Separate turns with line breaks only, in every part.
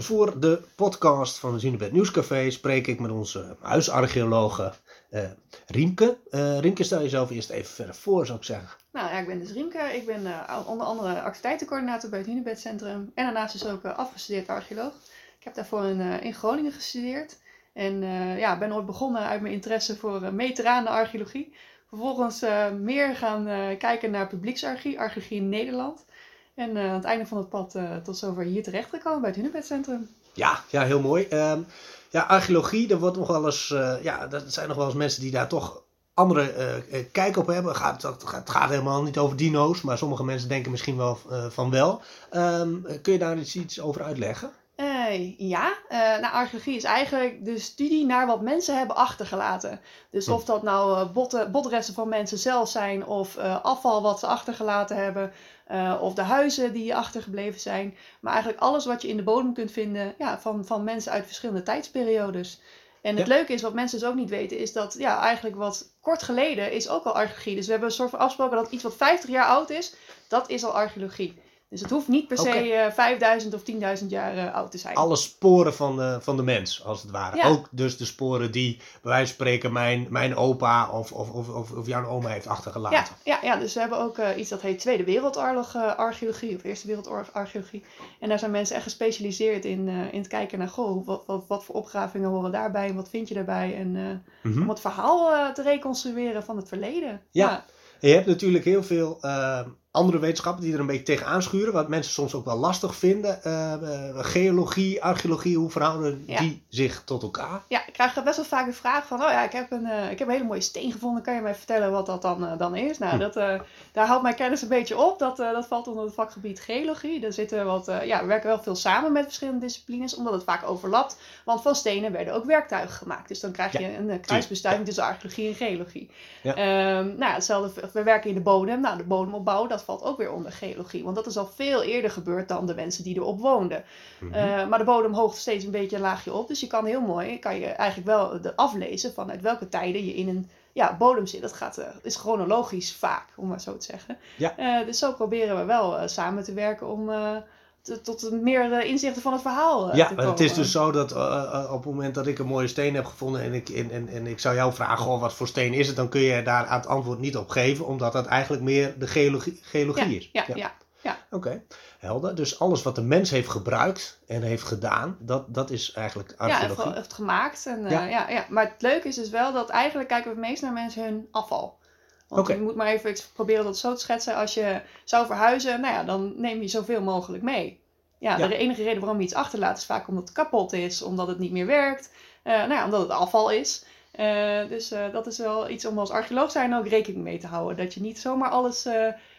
Voor de podcast van het Zunebed Nieuwscafé spreek ik met onze huisarcheologe uh, Riemke. Uh, Riemke, stel jezelf eerst even verder voor, zou ik zeggen.
Nou ja, ik ben dus Riemke. Ik ben uh, onder andere activiteitencoördinator bij het Hunebed Centrum. En daarnaast dus ook afgestudeerd archeoloog. Ik heb daarvoor in, in Groningen gestudeerd. En ja, ben ooit begonnen uit mijn interesse voor mediterrane archeologie. Vervolgens meer gaan kijken naar publieksarcheologie, archeologie in Nederland. En aan het einde van het pad tot zover hier terechtgekomen bij het Hunebed Centrum.
Ja, ja, heel mooi. Um, ja, archeologie, daar wordt nog wel eens, uh, ja, dat zijn nog wel eens mensen die daar toch andere uh, kijk op hebben. Gaat, het gaat helemaal niet over dino's, maar sommige mensen denken misschien wel uh, van wel. Um, kun je daar iets over uitleggen?
Ja, nou, archeologie is eigenlijk de studie naar wat mensen hebben achtergelaten. Dus hm. of dat nou botten, botresten van mensen zelf zijn of afval wat ze achtergelaten hebben, uh, of de huizen die achtergebleven zijn. Maar eigenlijk alles wat je in de bodem kunt vinden ja, van, van mensen uit verschillende tijdsperiodes. En het leuke is, wat mensen dus ook niet weten, is dat ja, eigenlijk wat kort geleden is ook al archeologie. Dus we hebben een soort van afgesproken dat iets wat 50 jaar oud is, dat is al archeologie. Dus het hoeft niet per se uh, eh, 5000 of 10.000 jaar uh, oud te zijn.
Alle sporen van de, van de mens, als het ware. Ook dus de sporen die, bij wijze van spreken, mijn, mijn opa of, of, of, of, of jouw oma heeft achtergelaten.
Ja, ja, ja dus we hebben ook uh, iets dat heet Tweede Wereldoorlog archeologie, of Eerste Wereldoorlog archeologie. En daar zijn mensen echt gespecialiseerd in, in het kijken naar, goh, wat, wat, wat voor opgravingen horen daarbij en wat vind je daarbij. En mm -hmm. om het verhaal te reconstrueren van het verleden.
Ja, ja. je hebt natuurlijk heel veel andere wetenschappen die er een beetje tegenaan schuren, wat mensen soms ook wel lastig vinden. Uh, geologie, archeologie, hoe verhouden die zich tot elkaar?
Ja, ik krijg best wel vaak de vraag van, oh ja, ik heb een, uh, ik heb een hele mooie steen gevonden, kan je mij vertellen wat dat dan, dan is? Nou, hm. dat, daar houdt mijn kennis een beetje op, dat, dat valt onder het vakgebied geologie. Er zitten wat, ja, we werken wel veel samen met verschillende disciplines, omdat het vaak overlapt, want van stenen werden ook werktuigen gemaakt. Dus dan krijg je een kruisbestuiving tussen archeologie en geologie. Ja. Um, nou, hetzelfde, we werken in de bodem, nou, de bodemopbouw, dat valt ook weer onder geologie. Want dat is al veel eerder gebeurd dan de mensen die erop woonden. Mhm. Eh, maar de bodem hoogt steeds een beetje een laagje op. Dus je kan heel mooi, kan je eigenlijk wel aflezen vanuit welke tijden je in een ja, bodem zit. Dat gaat, uh, is chronologisch vaak, om maar zo te zeggen. Ja. Uh, dus zo proberen we wel samen te werken om tot meer inzichten van het verhaal
ja, maar het is dus zo dat op het moment dat ik een mooie steen heb gevonden en ik, en, en, en ik zou jou vragen, oh, wat voor steen is het, dan kun je daar het antwoord niet op geven, omdat dat eigenlijk meer de geologie, geologie is.
Ja, ja. ja.
Oké, helder. Dus alles wat de mens heeft gebruikt en heeft gedaan, dat, dat is eigenlijk archeologie.
Ja, heeft gemaakt. En, ja. ja. Ja, Maar het leuke is dus wel dat eigenlijk kijken we het meest naar mensen hun afval. Want je moet maar even proberen dat zo te schetsen. Als je zou verhuizen, nou ja, dan neem je zoveel mogelijk mee. Ja, de enige reden waarom je iets achterlaat is vaak omdat het kapot is, omdat het niet meer werkt, uh, nou ja, omdat het afval is. Uh, dus uh, dat is wel iets om als archeoloog zijn ook rekening mee te houden. Dat je niet zomaar alles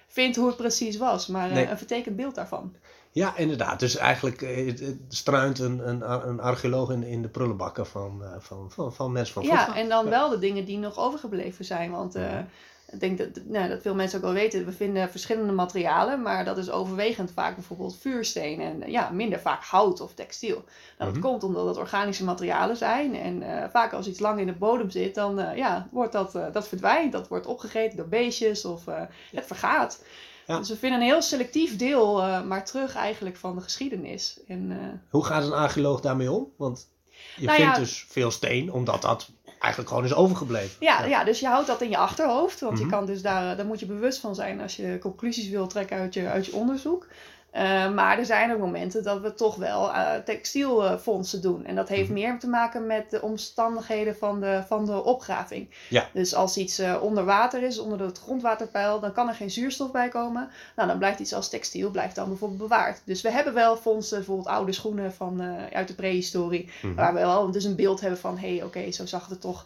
vindt hoe het precies was, maar nee. een vertekend beeld daarvan.
Ja, inderdaad. Dus eigenlijk het, het struint een, een, een archeoloog in, in de prullenbakken van, van, van, van mensen van
Ja, en dan wel de dingen die nog overgebleven zijn. Want ik denk dat, nou, dat veel mensen ook wel weten. We vinden verschillende materialen, maar dat is overwegend vaak bijvoorbeeld vuursteen en ja, minder vaak hout of textiel. Nou, dat mhm. komt omdat het organische materialen zijn en uh, vaak als iets lang in de bodem zit, dan uh, ja, wordt dat, uh, dat verdwijnt. Dat wordt opgegeten door beestjes of het vergaat. Ja. Dus we vinden een heel selectief deel maar terug eigenlijk van de geschiedenis. En,
Hoe gaat een archeoloog daarmee om? Want je nou vindt dus veel steen, omdat dat eigenlijk gewoon is overgebleven.
Ja, ja. dus je houdt dat in je achterhoofd. Want je mhm. kan dus daar, daar moet je bewust van zijn als je conclusies wil trekken uit je, uit je onderzoek. Uh, maar er zijn ook momenten dat we toch wel uh, textielfondsen doen. En dat heeft mhm. meer te maken met de omstandigheden van de, van de opgraving. Ja. Dus als iets uh, onder water is, onder het grondwaterpeil, dan kan er geen zuurstof bij komen. Nou, dan blijft iets als textiel blijft dan bijvoorbeeld bewaard. Dus we hebben wel fondsen, bijvoorbeeld oude schoenen van, uit de prehistorie. Mm Waar we wel dus een beeld hebben van, hé, hey, oké, zo zag het er toch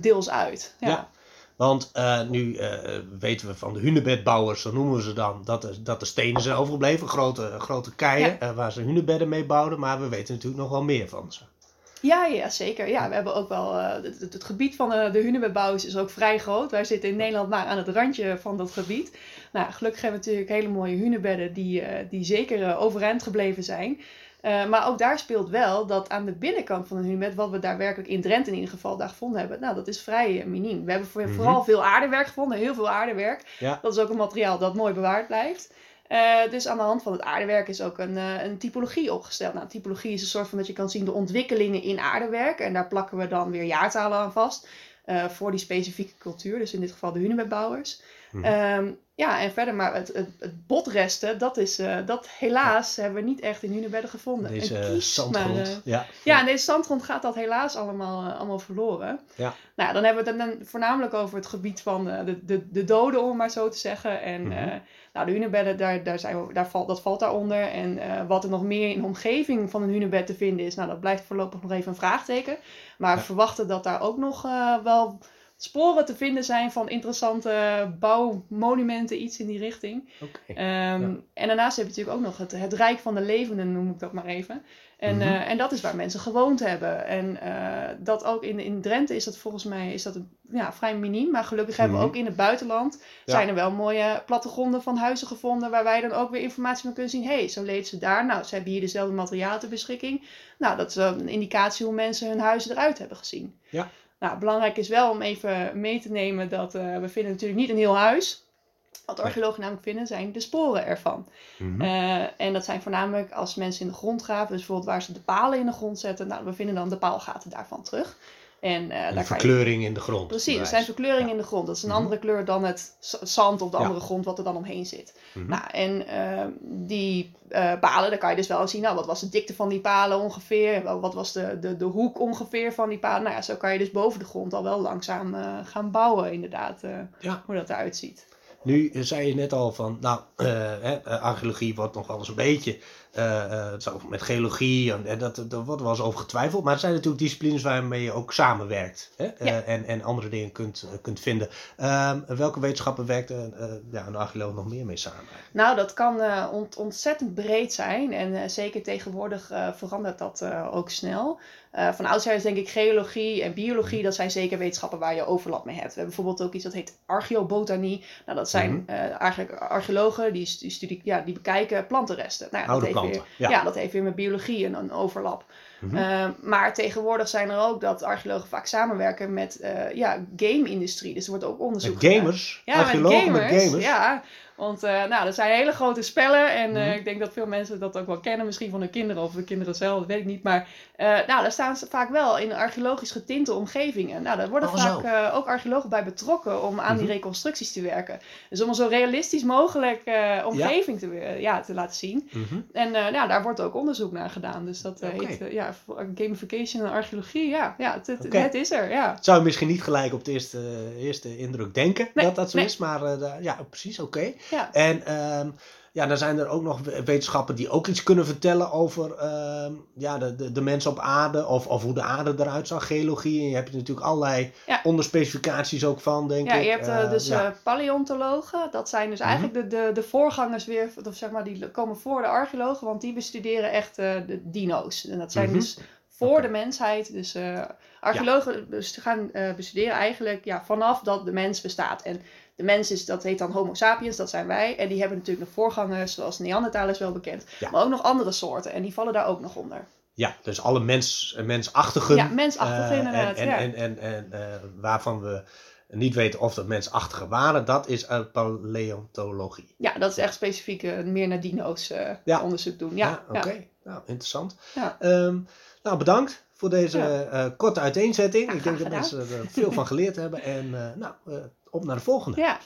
deels uit. ja. ja.
Want uh, nu uh, weten we van de hunebedbouwers, zo noemen we ze dan, dat, er, dat de stenen zijn overgebleven. Grote, grote keien ja. uh, waar ze hunebedden mee bouwden. Maar we weten natuurlijk nog wel meer van ze.
Ja, ja zeker. Ja, we hebben ook wel. Het, het, gebied van de, de hunebedbouwers is ook vrij groot. Wij zitten in Nederland maar aan het randje van dat gebied. Nou, gelukkig hebben we natuurlijk hele mooie hunebedden die, die zeker overeind gebleven zijn. Uh, maar ook daar speelt wel dat aan de binnenkant van een hunebed, wat we daadwerkelijk in Drenthe in ieder geval daar gevonden hebben, nou dat is vrij uh, miniem. We hebben mhm. vooral veel aardewerk gevonden, heel veel aardewerk. Ja. Dat is ook een materiaal dat mooi bewaard blijft. Eh, dus aan de hand van het aardewerk is ook een, eh, een typologie opgesteld. Nou, typologie is een soort van dat je kan zien de ontwikkelingen in aardewerk. En daar plakken we dan weer jaartalen aan vast. eh, voor die specifieke cultuur, dus in dit geval de hunebedbouwers.
Mhm.
Ehm, ja, en verder, maar het, het, het botresten, dat is, eh, dat helaas hebben we niet echt in hunebedden gevonden.
Deze
kies,
zandgrond.
maar, eh,
ja.
ja, in deze zandgrond gaat dat helaas allemaal, eh, allemaal verloren.
Ja.
Nou, dan hebben we het dan voornamelijk over het gebied van de, de, de doden, om het maar zo te zeggen. En
Mhm.
nou, de hunebedden, daar, daar zijn we, daar valt, dat valt daaronder. En wat er nog meer in de omgeving van een hunebed te vinden is, nou, dat blijft voorlopig nog even een vraagteken. Maar we
Ja.
verwachten dat daar ook nog wel sporen te vinden zijn van interessante bouwmonumenten, iets in die richting. Ehm, En daarnaast heb je natuurlijk ook nog het, het Rijk van de Levenden, noem ik dat maar even. En,
Mhm.
eh, en dat is waar mensen gewoond hebben. En eh, dat ook in, in Drenthe is dat volgens mij is dat een, ja, vrij miniem. Maar gelukkig hebben we
Mhm.
ook in het buitenland
Ja.
zijn er wel mooie plattegronden van huizen gevonden. Waar wij dan ook weer informatie van kunnen zien. Hé, hey, zo leed ze daar. Nou, ze hebben hier dezelfde materialen ter beschikking. Nou, dat is een indicatie hoe mensen hun huizen eruit hebben gezien.
Ja.
Nou, belangrijk is wel om even mee te nemen dat eh, we vinden natuurlijk niet een heel huis. Wat archeologen namelijk vinden zijn de sporen ervan.
Mhm.
Eh, en dat zijn voornamelijk als mensen in de grond graven, dus bijvoorbeeld waar ze de palen in de grond zetten. Nou, we vinden dan de paalgaten daarvan terug. En,
Een
daar kan je-
verkleuring in de grond.
Precies, er zijn verkleuringen
Ja.
in de grond. Dat is een
Mhm.
andere kleur dan het zand of de
Ja.
andere grond wat er dan omheen zit.
Mhm.
Nou, en eh, die eh, palen, daar kan je dus wel zien, nou, wat was de dikte van die palen ongeveer? Wat was de, de, de hoek ongeveer van die palen? Nou ja, zo kan je dus boven de grond al wel langzaam eh, gaan bouwen, inderdaad,
Ja.
hoe dat eruit ziet.
Nu zei je net al van, nou, eh, eh, archeologie wordt nog wel eens een beetje, eh, eh, zo met geologie, en, dat, dat wordt wel eens over getwijfeld. Maar het zijn natuurlijk disciplines waarmee je ook samenwerkt hè,
Ja.
en, en andere dingen kunt, kunt vinden. Ehm, welke wetenschappen werkt eh, ja, een archeoloog nog meer mee samen?
Nou, dat kan ont- ontzettend breed zijn. En zeker tegenwoordig verandert dat ook snel. Van oudsher is denk ik geologie en biologie, dat zijn zeker wetenschappen waar je overlap mee hebt. We hebben bijvoorbeeld ook iets dat heet archeobotanie. Nou, dat zijn
Mhm.
eh, eigenlijk archeologen die, stu- studie, ja, die bekijken plantenresten. Nou, ja,
Oude
dat heeft
planten,
Weer,
ja.
ja. dat heeft weer met biologie een, een overlap.
Mhm.
Eh, maar tegenwoordig zijn er ook dat archeologen vaak samenwerken met eh ja, game-industrie. Dus er wordt ook onderzoek
Met
gedaan.
gamers?
Ja, met gamers.
met gamers?
Ja, want eh, nou, dat zijn hele grote spellen. En eh,
Mhm.
ik denk dat veel mensen dat ook wel kennen. Misschien van hun kinderen of de kinderen zelf, dat weet ik niet. Maar eh, nou, daar staan ze vaak wel in archeologisch getinte omgevingen. Nou, daar worden
Oh,
vaak ook archeologen bij betrokken om aan die
Mhm.
reconstructies te werken. Dus om een zo realistisch mogelijk omgeving te, ja, te laten zien.
Mhm.
En nou, daar wordt ook onderzoek naar gedaan. Dus dat heet ja, gamification en archeologie. Ja, ja het, het,
Oké.
het is er, ja.
Zou je misschien niet gelijk op de eerste, eerste indruk denken
Nee,
dat dat zo
nee.
is, maar ja, precies, oké.
Ja.
En ehm, ja, dan zijn er ook nog we- wetenschappen die ook iets kunnen vertellen over ehm, ja, de, de, de mens op aarde of, of hoe de aarde eruit zag, geologie. En je hebt er natuurlijk allerlei
Ja.
onderspecificaties ook van, denk
Ja,
ik.
je hebt eh,
Eh,
dus
ja.
eh, paleontologen. Dat zijn dus
Mhm.
eigenlijk de, de, de voorgangers weer, of zeg maar, die komen voor de archeologen, want die bestuderen echt eh, de dino's. En dat zijn
Mhm.
dus voor de mensheid. Dus eh, archeologen gaan eh, bestuderen eigenlijk ja, vanaf dat de mens bestaat. En de mens is, dat heet dan Homo sapiens, dat zijn wij. En die hebben natuurlijk nog voorgangers, zoals Neandertalers wel bekend.
Ja.
Maar ook nog andere soorten. En die vallen daar ook nog onder.
ja, dus alle mens, mensachtigen.
Ja, mensachtige
eh,
inderdaad.
En, en, en, en, en, eh, waarvan we niet weten of dat mensachtigen waren, dat is uit paleontologie.
ja, dat is echt specifiek eh, meer naar dino's eh, onderzoek doen. Ja,
Ja, oké. Nou, interessant.
Ja.
Ehm, nou, bedankt voor deze
Ja.
eh, korte uiteenzetting.
Ja,
Ik denk dat mensen er veel van geleerd hebben. En eh, nou, eh, op naar de volgende.
ja.